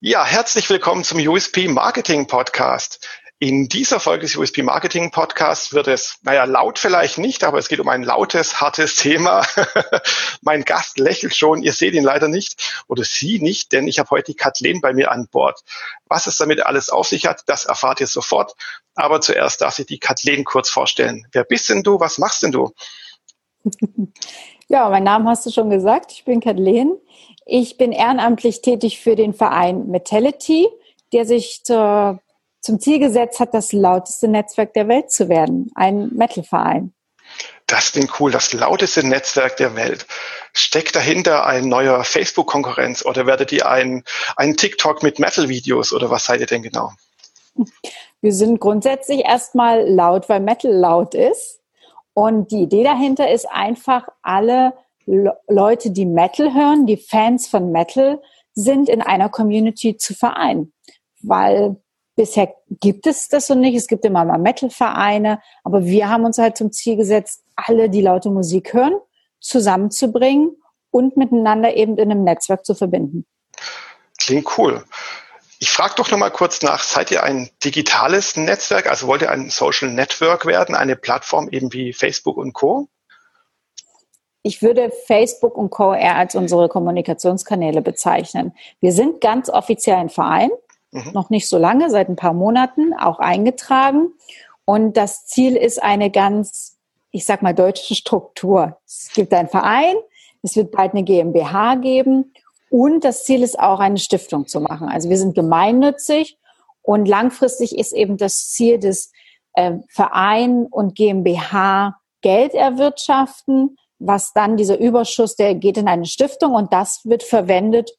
Ja, herzlich willkommen zum USP Marketing Podcast. In dieser Folge des USP Marketing Podcasts wird es, naja, laut vielleicht nicht, aber es geht um ein lautes, hartes Thema. mein Gast lächelt schon, ihr seht ihn leider nicht oder sie nicht, denn ich habe heute die Kathleen bei mir an Bord. Was es damit alles auf sich hat, das erfahrt ihr sofort. Aber zuerst darf ich die Kathleen kurz vorstellen. Wer bist denn du? Was machst denn du? Ja, mein Name hast du schon gesagt. Ich bin Kathleen. Ich bin ehrenamtlich tätig für den Verein Metality, der sich zur zum Ziel gesetzt hat, das lauteste Netzwerk der Welt zu werden, ein Metal-Verein. Das klingt cool, das lauteste Netzwerk der Welt. Steckt dahinter ein neuer Facebook-Konkurrenz oder werdet ihr ein, ein TikTok mit Metal-Videos oder was seid ihr denn genau? Wir sind grundsätzlich erstmal laut, weil Metal laut ist. Und die Idee dahinter ist einfach, alle Leute, die Metal hören, die Fans von Metal, sind in einer Community zu vereinen. Weil Bisher gibt es das so nicht. Es gibt immer mal Metal-Vereine, aber wir haben uns halt zum Ziel gesetzt, alle, die laute Musik hören, zusammenzubringen und miteinander eben in einem Netzwerk zu verbinden. Klingt cool. Ich frage doch noch mal kurz nach, seid ihr ein digitales Netzwerk, also wollt ihr ein Social Network werden, eine Plattform eben wie Facebook und Co? Ich würde Facebook und Co eher als unsere Kommunikationskanäle bezeichnen. Wir sind ganz offiziell ein Verein mhm. noch nicht so lange, seit ein paar Monaten auch eingetragen. Und das Ziel ist eine ganz, ich sag mal, deutsche Struktur. Es gibt einen Verein, es wird bald eine GmbH geben und das Ziel ist auch, eine Stiftung zu machen. Also wir sind gemeinnützig und langfristig ist eben das Ziel des äh, Verein und GmbH Geld erwirtschaften, was dann dieser Überschuss, der geht in eine Stiftung und das wird verwendet,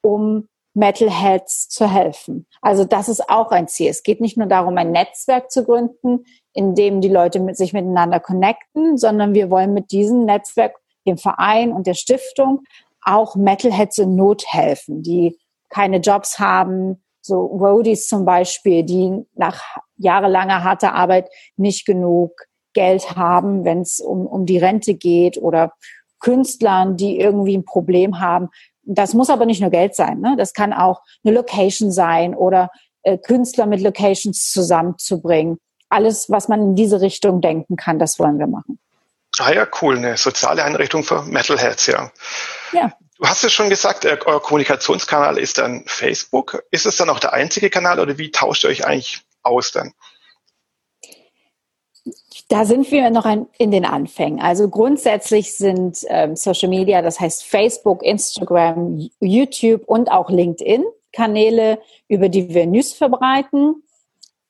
um Metalheads zu helfen. Also das ist auch ein Ziel. Es geht nicht nur darum, ein Netzwerk zu gründen, in dem die Leute mit sich miteinander connecten, sondern wir wollen mit diesem Netzwerk, dem Verein und der Stiftung auch Metalheads in Not helfen, die keine Jobs haben, so Roadies zum Beispiel, die nach jahrelanger harter Arbeit nicht genug Geld haben, wenn es um, um die Rente geht oder Künstlern, die irgendwie ein Problem haben. Das muss aber nicht nur Geld sein. Ne? Das kann auch eine Location sein oder äh, Künstler mit Locations zusammenzubringen. Alles, was man in diese Richtung denken kann, das wollen wir machen. Ah ja, cool. Eine soziale Einrichtung für Metalheads, ja. Ja. Du hast es schon gesagt, äh, euer Kommunikationskanal ist dann Facebook. Ist es dann auch der einzige Kanal oder wie tauscht ihr euch eigentlich aus dann? Da sind wir noch ein, in den Anfängen. Also grundsätzlich sind ähm, Social Media, das heißt Facebook, Instagram, YouTube und auch LinkedIn Kanäle, über die wir News verbreiten.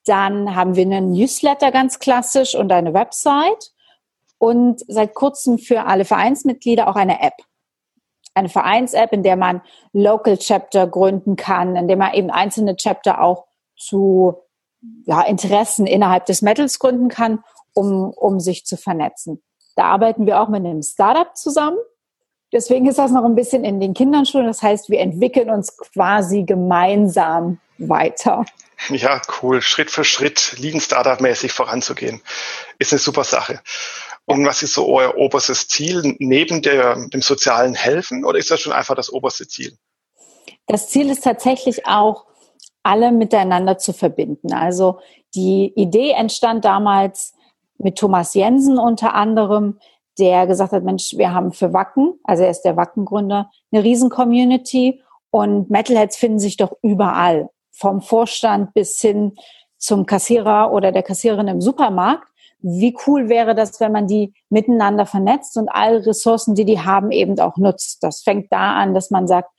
Dann haben wir einen Newsletter ganz klassisch und eine Website und seit kurzem für alle Vereinsmitglieder auch eine App. Eine Vereins-App, in der man Local Chapter gründen kann, in der man eben einzelne Chapter auch zu ja, Interessen innerhalb des Metals gründen kann um, um sich zu vernetzen. Da arbeiten wir auch mit einem Startup zusammen. Deswegen ist das noch ein bisschen in den Kinderschuhen. Das heißt, wir entwickeln uns quasi gemeinsam weiter. Ja, cool. Schritt für Schritt Lean Startup-mäßig voranzugehen. Ist eine super Sache. Und was ist so euer oberstes Ziel neben der, dem sozialen Helfen oder ist das schon einfach das oberste Ziel? Das Ziel ist tatsächlich auch, alle miteinander zu verbinden. Also die Idee entstand damals mit Thomas Jensen unter anderem, der gesagt hat, Mensch, wir haben für Wacken, also er ist der Wacken-Gründer, eine Riesen-Community und Metalheads finden sich doch überall, vom Vorstand bis hin zum Kassierer oder der Kassiererin im Supermarkt. Wie cool wäre das, wenn man die miteinander vernetzt und alle Ressourcen, die die haben, eben auch nutzt. Das fängt da an, dass man sagt,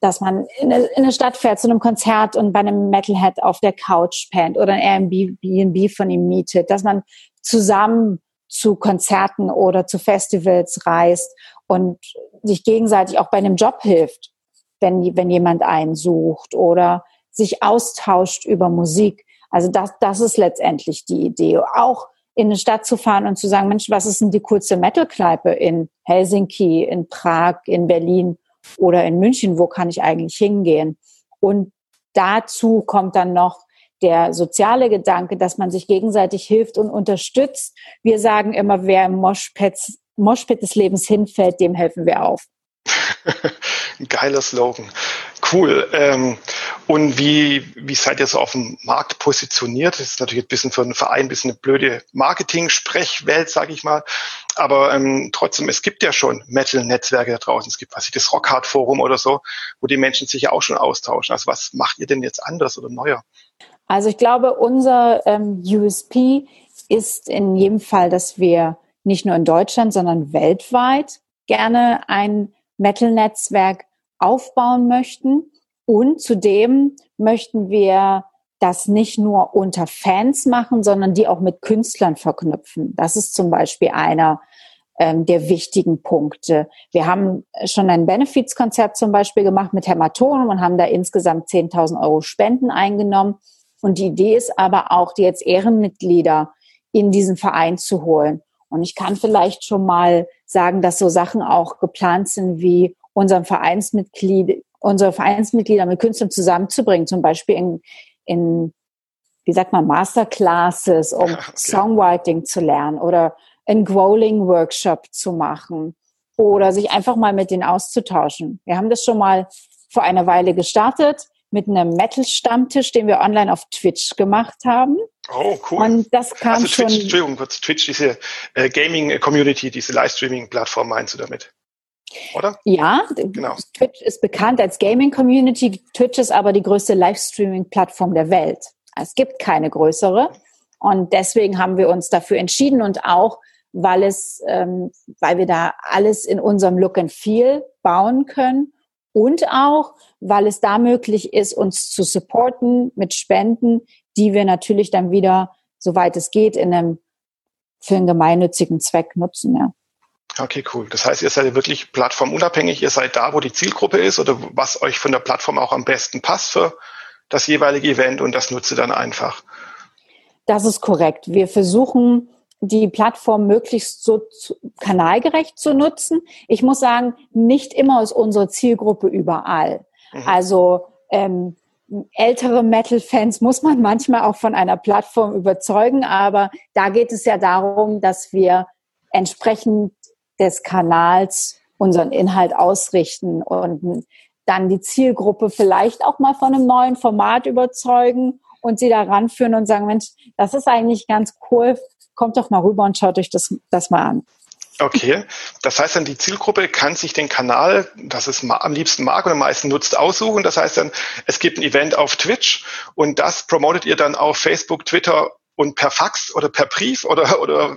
dass man in eine, in eine Stadt fährt zu einem Konzert und bei einem Metalhead auf der Couch pennt oder ein Airbnb von ihm mietet, dass man zusammen zu Konzerten oder zu Festivals reist und sich gegenseitig auch bei einem Job hilft, wenn, wenn jemand einen sucht oder sich austauscht über Musik. Also das, das ist letztendlich die Idee. Auch in eine Stadt zu fahren und zu sagen, Mensch, was ist denn die coolste Metal-Kneipe in Helsinki, in Prag, in Berlin oder in München? Wo kann ich eigentlich hingehen? Und dazu kommt dann noch der soziale Gedanke, dass man sich gegenseitig hilft und unterstützt. Wir sagen immer, wer im Moshpit, des Lebens hinfällt, dem helfen wir auf. Geiler Slogan. Cool. Ähm, und wie, wie seid ihr so auf dem Markt positioniert? Das ist natürlich ein bisschen für einen Verein ein bisschen eine blöde Marketing-Sprechwelt, sage ich mal. Aber ähm, trotzdem, es gibt ja schon Metal-Netzwerke da draußen. Es gibt was ich das Rockhard-Forum oder so, wo die Menschen sich ja auch schon austauschen. Also was macht ihr denn jetzt anders oder neuer? Also ich glaube, unser ähm, USP ist in jedem Fall, dass wir nicht nur in Deutschland, sondern weltweit gerne ein Metal-Netzwerk aufbauen möchten. Und zudem möchten wir das nicht nur unter Fans machen, sondern die auch mit Künstlern verknüpfen. Das ist zum Beispiel einer ähm, der wichtigen Punkte. Wir haben schon ein Benefizkonzert zum Beispiel gemacht mit Hämatonen und haben da insgesamt 10.000 Euro Spenden eingenommen. Und die Idee ist aber auch, die jetzt Ehrenmitglieder in diesen Verein zu holen. Und ich kann vielleicht schon mal sagen, dass so Sachen auch geplant sind wie unseren Vereinsmitglied, unsere Vereinsmitglieder mit Künstlern zusammenzubringen, zum Beispiel in, in wie sagt man, Masterclasses, um okay. Songwriting zu lernen oder einen Growling-Workshop zu machen oder sich einfach mal mit denen auszutauschen. Wir haben das schon mal vor einer Weile gestartet mit einem Metal-Stammtisch, den wir online auf Twitch gemacht haben. Oh, cool. Und das kam also Twitch, schon. Entschuldigung, kurz, Twitch, diese äh, Gaming-Community, diese Livestreaming-Plattform meinst du damit? Oder? Ja, genau. Twitch ist bekannt als Gaming-Community. Twitch ist aber die größte Livestreaming-Plattform der Welt. Es gibt keine größere. Und deswegen haben wir uns dafür entschieden und auch, weil es, ähm, weil wir da alles in unserem Look and Feel bauen können und auch, weil es da möglich ist, uns zu supporten mit Spenden, die wir natürlich dann wieder, soweit es geht, in einem für einen gemeinnützigen Zweck nutzen. Ja. Okay, cool. Das heißt, ihr seid wirklich plattformunabhängig. Ihr seid da, wo die Zielgruppe ist oder was euch von der Plattform auch am besten passt für das jeweilige Event und das nutzt ihr dann einfach. Das ist korrekt. Wir versuchen, die Plattform möglichst so kanalgerecht zu nutzen. Ich muss sagen, nicht immer ist unsere Zielgruppe überall. Mhm. Also ähm, ältere Metal-Fans muss man manchmal auch von einer Plattform überzeugen, aber da geht es ja darum, dass wir entsprechend des Kanals unseren Inhalt ausrichten und dann die Zielgruppe vielleicht auch mal von einem neuen Format überzeugen und sie da ranführen und sagen, Mensch, das ist eigentlich ganz cool, kommt doch mal rüber und schaut euch das, das mal an. Okay, das heißt dann, die Zielgruppe kann sich den Kanal, das es am liebsten mag oder am meisten nutzt, aussuchen. Das heißt dann, es gibt ein Event auf Twitch und das promotet ihr dann auf Facebook, Twitter und per Fax oder per Brief oder oder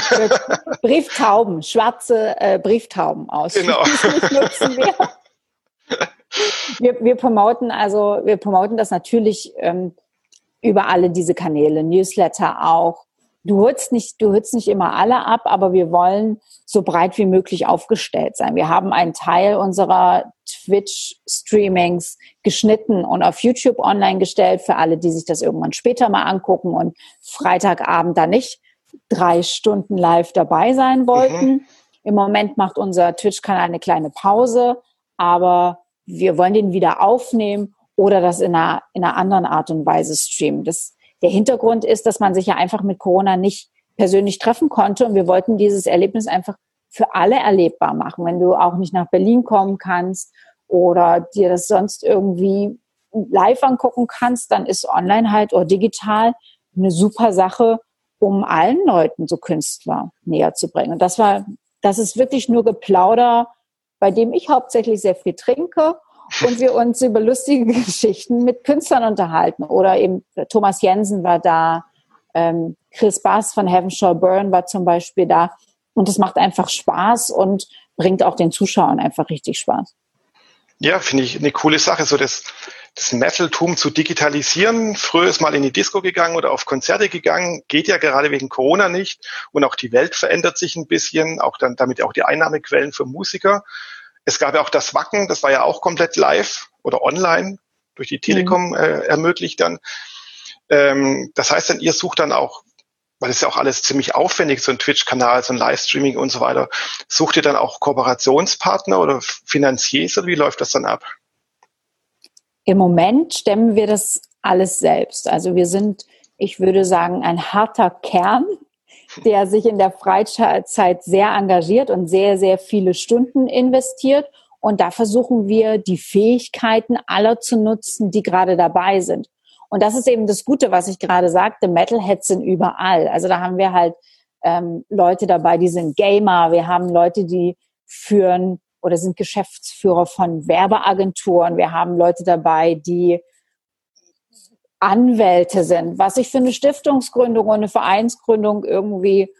Brieftauben, schwarze äh, Brieftauben aus. Genau. wir. wir. Wir promoten also, wir promoten das natürlich ähm, über alle diese Kanäle, Newsletter auch, du holst nicht, du holst nicht immer alle ab, aber wir wollen so breit wie möglich aufgestellt sein. Wir haben einen Teil unserer Twitch-Streamings geschnitten und auf YouTube online gestellt für alle, die sich das irgendwann später mal angucken und Freitagabend da nicht drei Stunden live dabei sein wollten. Mhm. Im Moment macht unser Twitch-Kanal eine kleine Pause, aber wir wollen den wieder aufnehmen oder das in einer, in einer anderen Art und Weise streamen. Das der Hintergrund ist, dass man sich ja einfach mit Corona nicht persönlich treffen konnte und wir wollten dieses Erlebnis einfach für alle erlebbar machen. Wenn du auch nicht nach Berlin kommen kannst oder dir das sonst irgendwie live angucken kannst, dann ist online halt oder digital eine super Sache, um allen Leuten so Künstler näher zu bringen. Und das war, das ist wirklich nur Geplauder, bei dem ich hauptsächlich sehr viel trinke und wir uns über lustige Geschichten mit Künstlern unterhalten. Oder eben Thomas Jensen war da, ähm, Chris Bass von Heaven Shall Burn war zum Beispiel da. Und es macht einfach Spaß und bringt auch den Zuschauern einfach richtig Spaß. Ja, finde ich eine coole Sache, so das, das Metal-Tum zu digitalisieren. Früher ist mal in die Disco gegangen oder auf Konzerte gegangen, geht ja gerade wegen Corona nicht. Und auch die Welt verändert sich ein bisschen, auch dann damit auch die Einnahmequellen für Musiker. Es gab ja auch das Wacken, das war ja auch komplett live oder online durch die Telekom mhm. äh, ermöglicht dann. Ähm, das heißt dann, ihr sucht dann auch, weil es ja auch alles ziemlich aufwendig, so ein Twitch-Kanal, so ein Livestreaming und so weiter, sucht ihr dann auch Kooperationspartner oder Finanziers oder wie läuft das dann ab? Im Moment stemmen wir das alles selbst. Also wir sind, ich würde sagen, ein harter Kern, der sich in der Freizeit sehr engagiert und sehr, sehr viele Stunden investiert. Und da versuchen wir, die Fähigkeiten aller zu nutzen, die gerade dabei sind. Und das ist eben das Gute, was ich gerade sagte. Metalheads sind überall. Also da haben wir halt ähm, Leute dabei, die sind Gamer. Wir haben Leute, die führen oder sind Geschäftsführer von Werbeagenturen. Wir haben Leute dabei, die Anwälte sind, was ich für eine Stiftungsgründung und eine Vereinsgründung irgendwie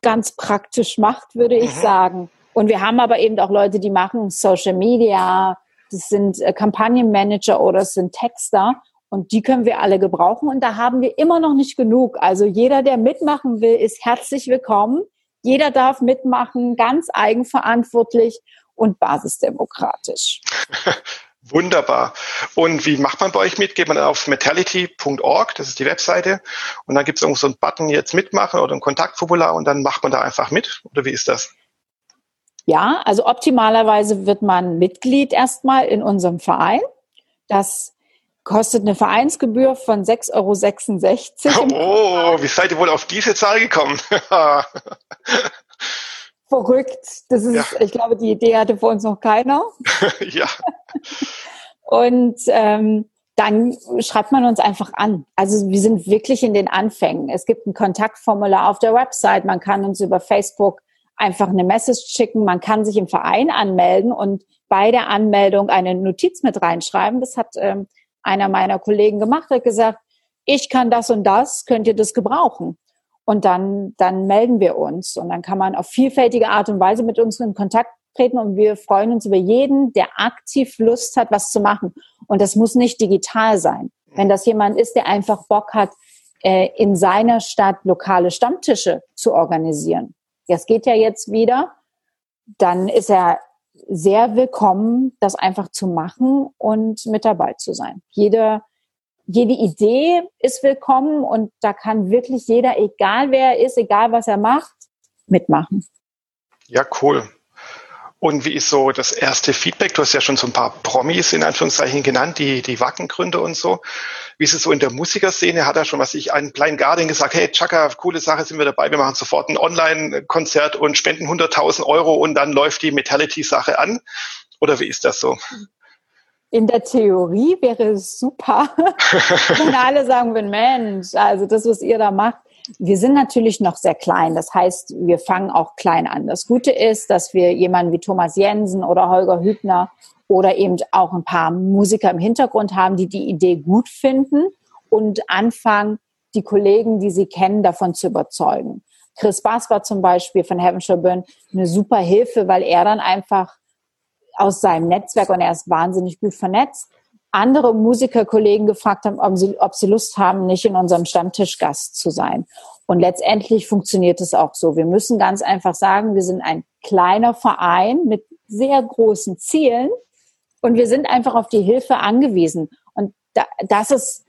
ganz praktisch macht, würde ich mhm. sagen. Und wir haben aber eben auch Leute, die machen Social Media, das sind äh, Kampagnenmanager oder es sind Texter und die können wir alle gebrauchen und da haben wir immer noch nicht genug. Also jeder, der mitmachen will, ist herzlich willkommen. Jeder darf mitmachen, ganz eigenverantwortlich und basisdemokratisch. Wunderbar. Und wie macht man bei euch mit? Geht man auf metality.org, das ist die Webseite, und dann gibt es irgendwo so einen Button jetzt mitmachen oder ein Kontaktformular und dann macht man da einfach mit? Oder wie ist das? Ja, also optimalerweise wird man Mitglied erstmal in unserem Verein. Das kostet eine Vereinsgebühr von 6,66 Euro. Oh, wie seid ihr wohl auf diese Zahl gekommen? Verrückt. Das ist, ja. ich glaube, die Idee hatte vor uns noch keiner. ja. Und ähm, dann schreibt man uns einfach an. Also wir sind wirklich in den Anfängen. Es gibt ein Kontaktformular auf der Website. Man kann uns über Facebook einfach eine Message schicken. Man kann sich im Verein anmelden und bei der Anmeldung eine Notiz mit reinschreiben. Das hat ähm, einer meiner Kollegen gemacht, hat gesagt, ich kann das und das, könnt ihr das gebrauchen? Und dann, dann melden wir uns und dann kann man auf vielfältige Art und Weise mit uns in Kontakt treten und wir freuen uns über jeden, der aktiv Lust hat, was zu machen. Und das muss nicht digital sein. Wenn das jemand ist, der einfach Bock hat, äh, in seiner Stadt lokale Stammtische zu organisieren. Das geht ja jetzt wieder. Dann ist er sehr willkommen, das einfach zu machen und mit dabei zu sein. Jede, jede Idee ist willkommen und da kann wirklich jeder, egal wer er ist, egal was er macht, mitmachen. Ja, cool. Und wie ist so das erste Feedback? Du hast ja schon so ein paar Promis in Anführungszeichen genannt, die, die Wackengründe und so. Wie ist es so in der Musikerszene? Hat er schon, was ich, einen Blind Guardian gesagt, hey, Chaka, coole Sache, sind wir dabei, wir machen sofort ein Online-Konzert und spenden 100.000 Euro und dann läuft die Metality-Sache an? Oder wie ist das so? In der Theorie wäre es super, wenn alle sagen würden, Mensch, also das, was ihr da macht, wir sind natürlich noch sehr klein. Das heißt, wir fangen auch klein an. Das Gute ist, dass wir jemanden wie Thomas Jensen oder Holger Hübner oder eben auch ein paar Musiker im Hintergrund haben, die die Idee gut finden und anfangen, die Kollegen, die sie kennen, davon zu überzeugen. Chris Bass war zum Beispiel von Heaven Shall Burn eine super Hilfe, weil er dann einfach aus seinem Netzwerk und er ist wahnsinnig gut vernetzt, andere Musikerkollegen gefragt haben, ob sie, ob sie Lust haben, nicht in unserem Stammtisch Gast zu sein. Und letztendlich funktioniert es auch so. Wir müssen ganz einfach sagen, wir sind ein kleiner Verein mit sehr großen Zielen und wir sind einfach auf die Hilfe angewiesen. Und da, das ist,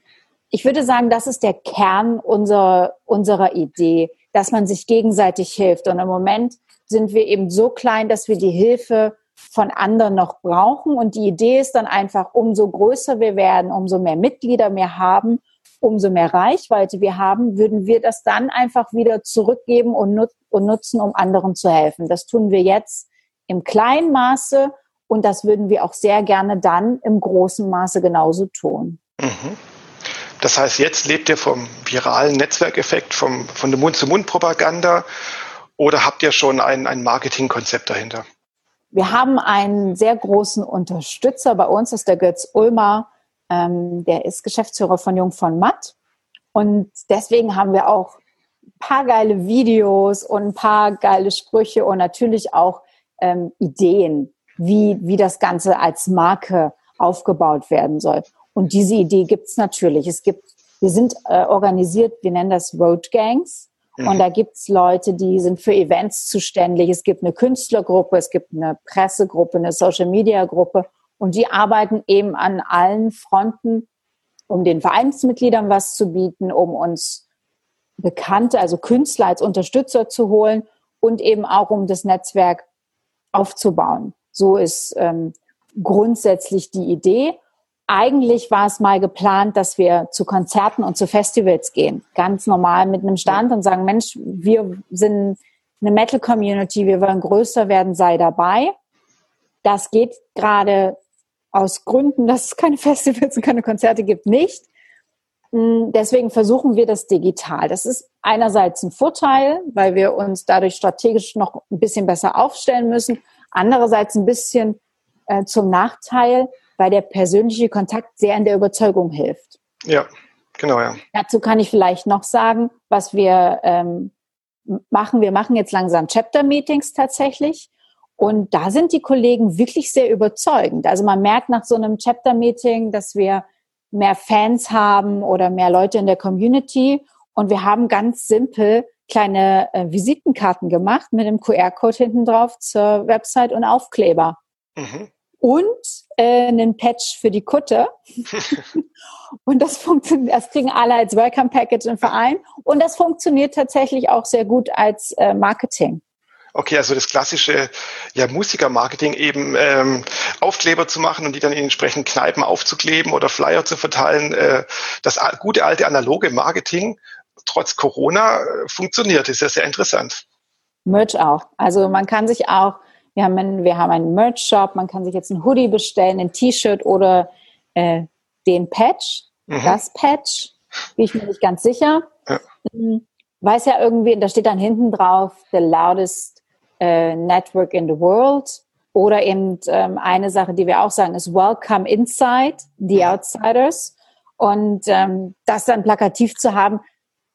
ich würde sagen, das ist der Kern unserer, unserer Idee, dass man sich gegenseitig hilft. Und im Moment sind wir eben so klein, dass wir die Hilfe von anderen noch brauchen. Und die Idee ist dann einfach, umso größer wir werden, umso mehr Mitglieder wir haben, umso mehr Reichweite wir haben, würden wir das dann einfach wieder zurückgeben und, nut und nutzen, um anderen zu helfen. Das tun wir jetzt im kleinen Maße und das würden wir auch sehr gerne dann im großen Maße genauso tun. Mhm. Das heißt, jetzt lebt ihr vom viralen Netzwerkeffekt, vom, von der Mund-zu-Mund-Propaganda oder habt ihr schon ein, ein Marketingkonzept dahinter? Wir haben einen sehr großen Unterstützer bei uns, das ist der Götz Ulmer. Ähm, der ist Geschäftsführer von Jung von Matt. Und deswegen haben wir auch ein paar geile Videos und ein paar geile Sprüche und natürlich auch ähm, Ideen, wie, wie das Ganze als Marke aufgebaut werden soll. Und diese Idee gibt's natürlich. Es gibt, wir sind äh, organisiert, wir nennen das Road Gangs. Und da gibt's Leute, die sind für Events zuständig. Es gibt eine Künstlergruppe, es gibt eine Pressegruppe, eine Social-Media-Gruppe. Und die arbeiten eben an allen Fronten, um den Vereinsmitgliedern was zu bieten, um uns Bekannte, also Künstler als Unterstützer zu holen und eben auch um das Netzwerk aufzubauen. So ist ähm, grundsätzlich die Idee. Eigentlich war es mal geplant, dass wir zu Konzerten und zu Festivals gehen. Ganz normal mit einem Stand und sagen, Mensch, wir sind eine Metal-Community, wir wollen größer werden, sei dabei. Das geht gerade aus Gründen, dass es keine Festivals und keine Konzerte gibt, nicht. Hm, deswegen versuchen wir das digital. Das ist einerseits ein Vorteil, weil wir uns dadurch strategisch noch ein bisschen besser aufstellen müssen. Andererseits ein bisschen äh, zum Nachteil, weil der persönliche Kontakt sehr in der Überzeugung hilft. Ja, genau, ja. Dazu kann ich vielleicht noch sagen, was wir ähm, machen. Wir machen jetzt langsam Chapter-Meetings tatsächlich. Und da sind die Kollegen wirklich sehr überzeugend. Also man merkt nach so einem Chapter-Meeting, dass wir mehr Fans haben oder mehr Leute in der Community. Und wir haben ganz simpel kleine äh, Visitenkarten gemacht mit einem QR-Code hinten drauf zur Website und Aufkleber. Mhm. Und äh, einen Patch für die Kutte. und das funktioniert, das kriegen alle als Welcome Package im Verein. Und das funktioniert tatsächlich auch sehr gut als äh, Marketing. Okay, also das klassische ja, Musikermarketing eben ähm, Aufkleber zu machen und die dann in entsprechenden Kneipen aufzukleben oder Flyer zu verteilen. Äh, das gute alte analoge Marketing trotz Corona äh, funktioniert. Ist ja sehr interessant. Merch auch. Also man kann sich auch, wir haben einen, wir haben einen Merch-Shop, man kann sich jetzt ein Hoodie bestellen, ein T-Shirt oder äh, den Patch, mhm. das Patch, bin ich mir nicht ganz sicher. Ja. Hm, weiß ja irgendwie, da steht dann hinten drauf, the loudest äh, Network in the World. Oder eben ähm, eine Sache, die wir auch sagen, ist Welcome Inside, the Outsiders. Und ähm, das dann plakativ zu haben,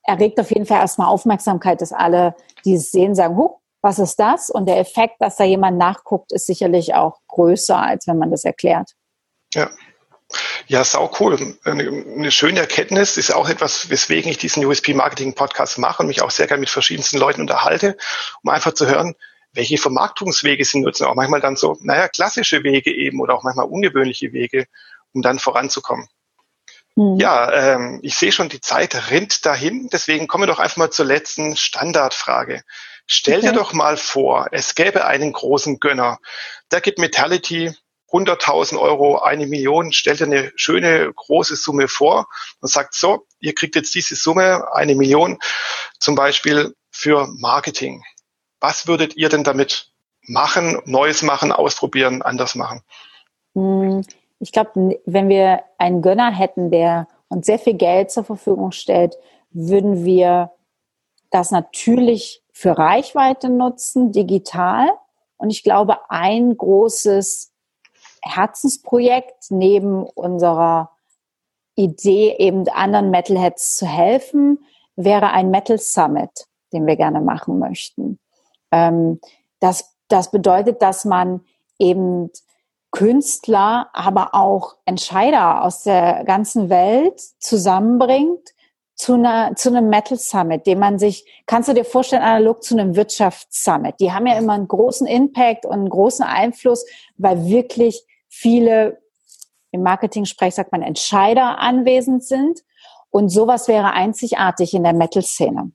erregt auf jeden Fall erstmal Aufmerksamkeit, dass alle, die es sehen, sagen, huh, was ist das? Und der Effekt, dass da jemand nachguckt, ist sicherlich auch größer, als wenn man das erklärt. Ja. Ja, sau cool. Eine, eine schöne Erkenntnis ist auch etwas, weswegen ich diesen USP Marketing Podcast mache und mich auch sehr gerne mit verschiedensten Leuten unterhalte, um einfach zu hören, welche Vermarktungswege sie nutzen. Auch manchmal dann so, naja, klassische Wege eben oder auch manchmal ungewöhnliche Wege, um dann voranzukommen. Mhm. Ja, ähm, ich sehe schon, die Zeit rinnt dahin. Deswegen kommen wir doch einfach mal zur letzten Standardfrage. Stell okay. dir doch mal vor, es gäbe einen großen Gönner. Der gibt Metality 100.000 Euro, eine Million, stellt eine schöne große Summe vor und sagt so, ihr kriegt jetzt diese Summe, eine Million, zum Beispiel für Marketing. Was würdet ihr denn damit machen, Neues machen, ausprobieren, anders machen? Hm, ich glaube, wenn wir einen Gönner hätten, der uns sehr viel Geld zur Verfügung stellt, würden wir das natürlich für Reichweite nutzen, digital. Und ich glaube, ein großes Herzensprojekt neben unserer Idee, eben anderen Metalheads zu helfen, wäre ein Metal Summit, den wir gerne machen möchten. Ähm, das, das bedeutet, dass man eben Künstler, aber auch Entscheider aus der ganzen Welt zusammenbringt zu, einer, zu einem Metal Summit, den man sich, kannst du dir vorstellen, analog zu einem Wirtschaftssummit. Die haben ja immer einen großen Impact und einen großen Einfluss, weil wirklich viele, im Marketing-Sprech sagt man, Entscheider anwesend sind. Und sowas wäre einzigartig in der Metal-Szene.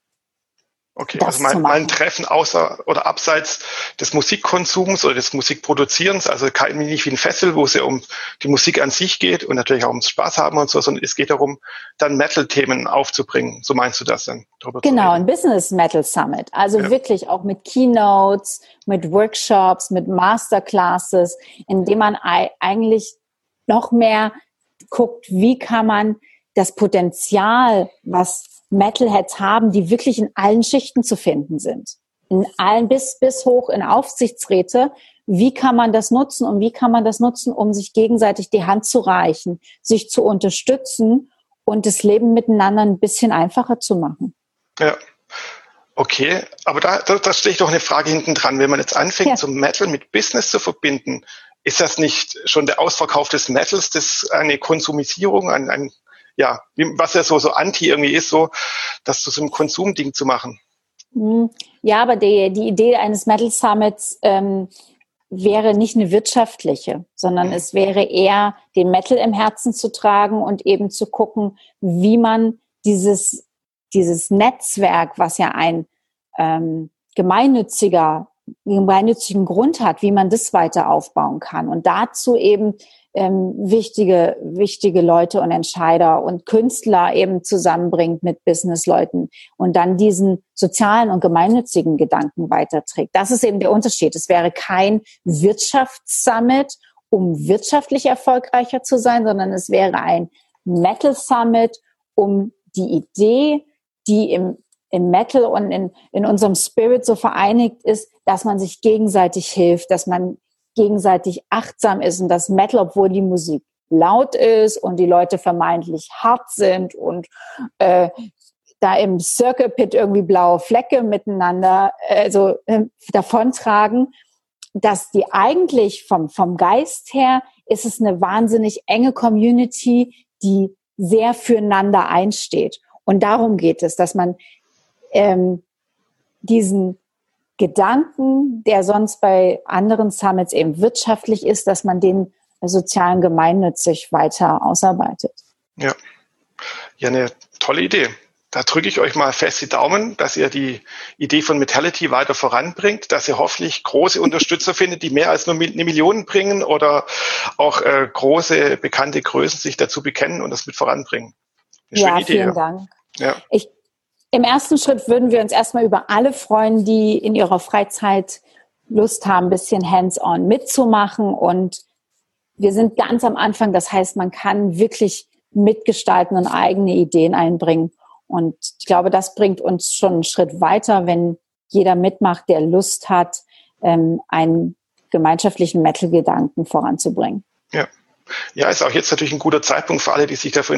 Okay, also mein, mein Treffen außer oder abseits des Musikkonsums oder des Musikproduzierens, also kein nicht wie ein Festival, wo es ja um die Musik an sich geht und natürlich auch ums Spaß haben und so, sondern es geht darum, dann Metal-Themen aufzubringen. So meinst du das denn? Genau, ein Business Metal Summit. Also ja. wirklich auch mit Keynotes, mit Workshops, mit Masterclasses, in dem man eigentlich noch mehr guckt, wie kann man das Potenzial, was Metalheads haben, die wirklich in allen Schichten zu finden sind. In allen bis, bis hoch in Aufsichtsräte. Wie kann man das nutzen und wie kann man das nutzen, um sich gegenseitig die Hand zu reichen, sich zu unterstützen und das Leben miteinander ein bisschen einfacher zu machen? Ja. Okay, aber da, da, da stehe ich doch eine Frage hinten dran. Wenn man jetzt anfängt, ja. so Metal mit Business zu verbinden, ist das nicht schon der Ausverkauf des Metals, das eine Konsumisierung, ein, ein ja, was ja so, so anti irgendwie ist, so, das zu so einem Konsumding zu machen. Hm. Ja, aber die, die Idee eines Metal Summits ähm, wäre nicht eine wirtschaftliche, sondern mhm. es wäre eher, den Metal im Herzen zu tragen und eben zu gucken, wie man dieses, dieses Netzwerk, was ja ein ähm, gemeinnütziger gemeinnützigen Grund hat, wie man das weiter aufbauen kann. Und dazu eben ähm, wichtige, wichtige Leute und Entscheider und Künstler eben zusammenbringt mit Businessleuten und dann diesen sozialen und gemeinnützigen Gedanken weiterträgt. Das ist eben der Unterschied. Es wäre kein Wirtschaftssummit, um wirtschaftlich erfolgreicher zu sein, sondern es wäre ein Metal Summit, um die Idee, die im, im Metal und in, in unserem Spirit so vereinigt ist, dass man sich gegenseitig hilft, dass man gegenseitig achtsam ist und das Metal, obwohl die Musik laut ist und die Leute vermeintlich hart sind und äh, da im Circle Pit irgendwie blaue Flecke miteinander also äh, davontragen, dass die eigentlich vom, vom Geist her ist es eine wahnsinnig enge Community, die sehr füreinander einsteht. Und darum geht es, dass man ähm, diesen Gedanken, der sonst bei anderen Summits eben wirtschaftlich ist, dass man den sozialen gemeinnützig weiter ausarbeitet. Ja, ja, eine tolle Idee. Da drücke ich euch mal fest die Daumen, dass ihr die Idee von Metality weiter voranbringt, dass ihr hoffentlich große Unterstützer findet, die mehr als nur eine Million bringen oder auch äh, große bekannte Größen sich dazu bekennen und das mit voranbringen. Eine ja, Idee, vielen Dank. Ja. Ich im ersten Schritt würden wir uns erstmal über alle freuen, die in ihrer Freizeit Lust haben, ein bisschen hands-on mitzumachen. Und wir sind ganz am Anfang. Das heißt, man kann wirklich mitgestalten und eigene Ideen einbringen. Und ich glaube, das bringt uns schon einen Schritt weiter, wenn jeder mitmacht, der Lust hat, ähm, einen gemeinschaftlichen Metal-Gedanken voranzubringen. Ja. Ja, ist auch jetzt natürlich ein guter Zeitpunkt für alle, die sich dafür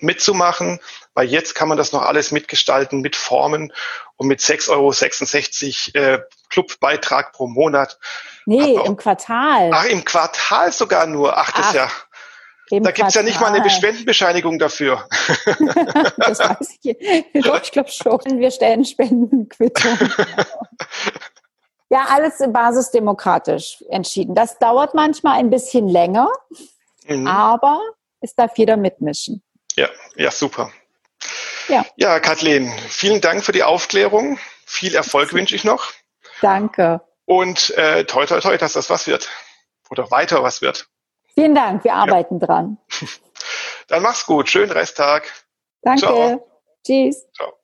mitzumachen, weil jetzt kann man das noch alles mitgestalten, mitformen und mit 6,66 Euro äh, Clubbeitrag pro Monat. Nee, auch, im Quartal. Ach, im Quartal sogar nur. Ach, das Ach, ja. Da gibt es ja nicht mal eine Spendenbescheinigung dafür. das weiß ich. Doch, ich glaube schon. Wir stellen Spendenquittung. ja, alles basisdemokratisch entschieden. Das dauert manchmal ein bisschen länger. Mhm. Aber es darf jeder mitmischen. Ja, ja, super. Ja. ja, Kathleen, vielen Dank für die Aufklärung. Viel Erfolg wünsche ich noch. Danke. Und äh, toi, toi, toi, dass das was wird. Oder weiter was wird. Vielen Dank, wir arbeiten ja. dran. Dann mach's gut. Schönen Resttag. Danke. Ciao. Tschüss. Ciao.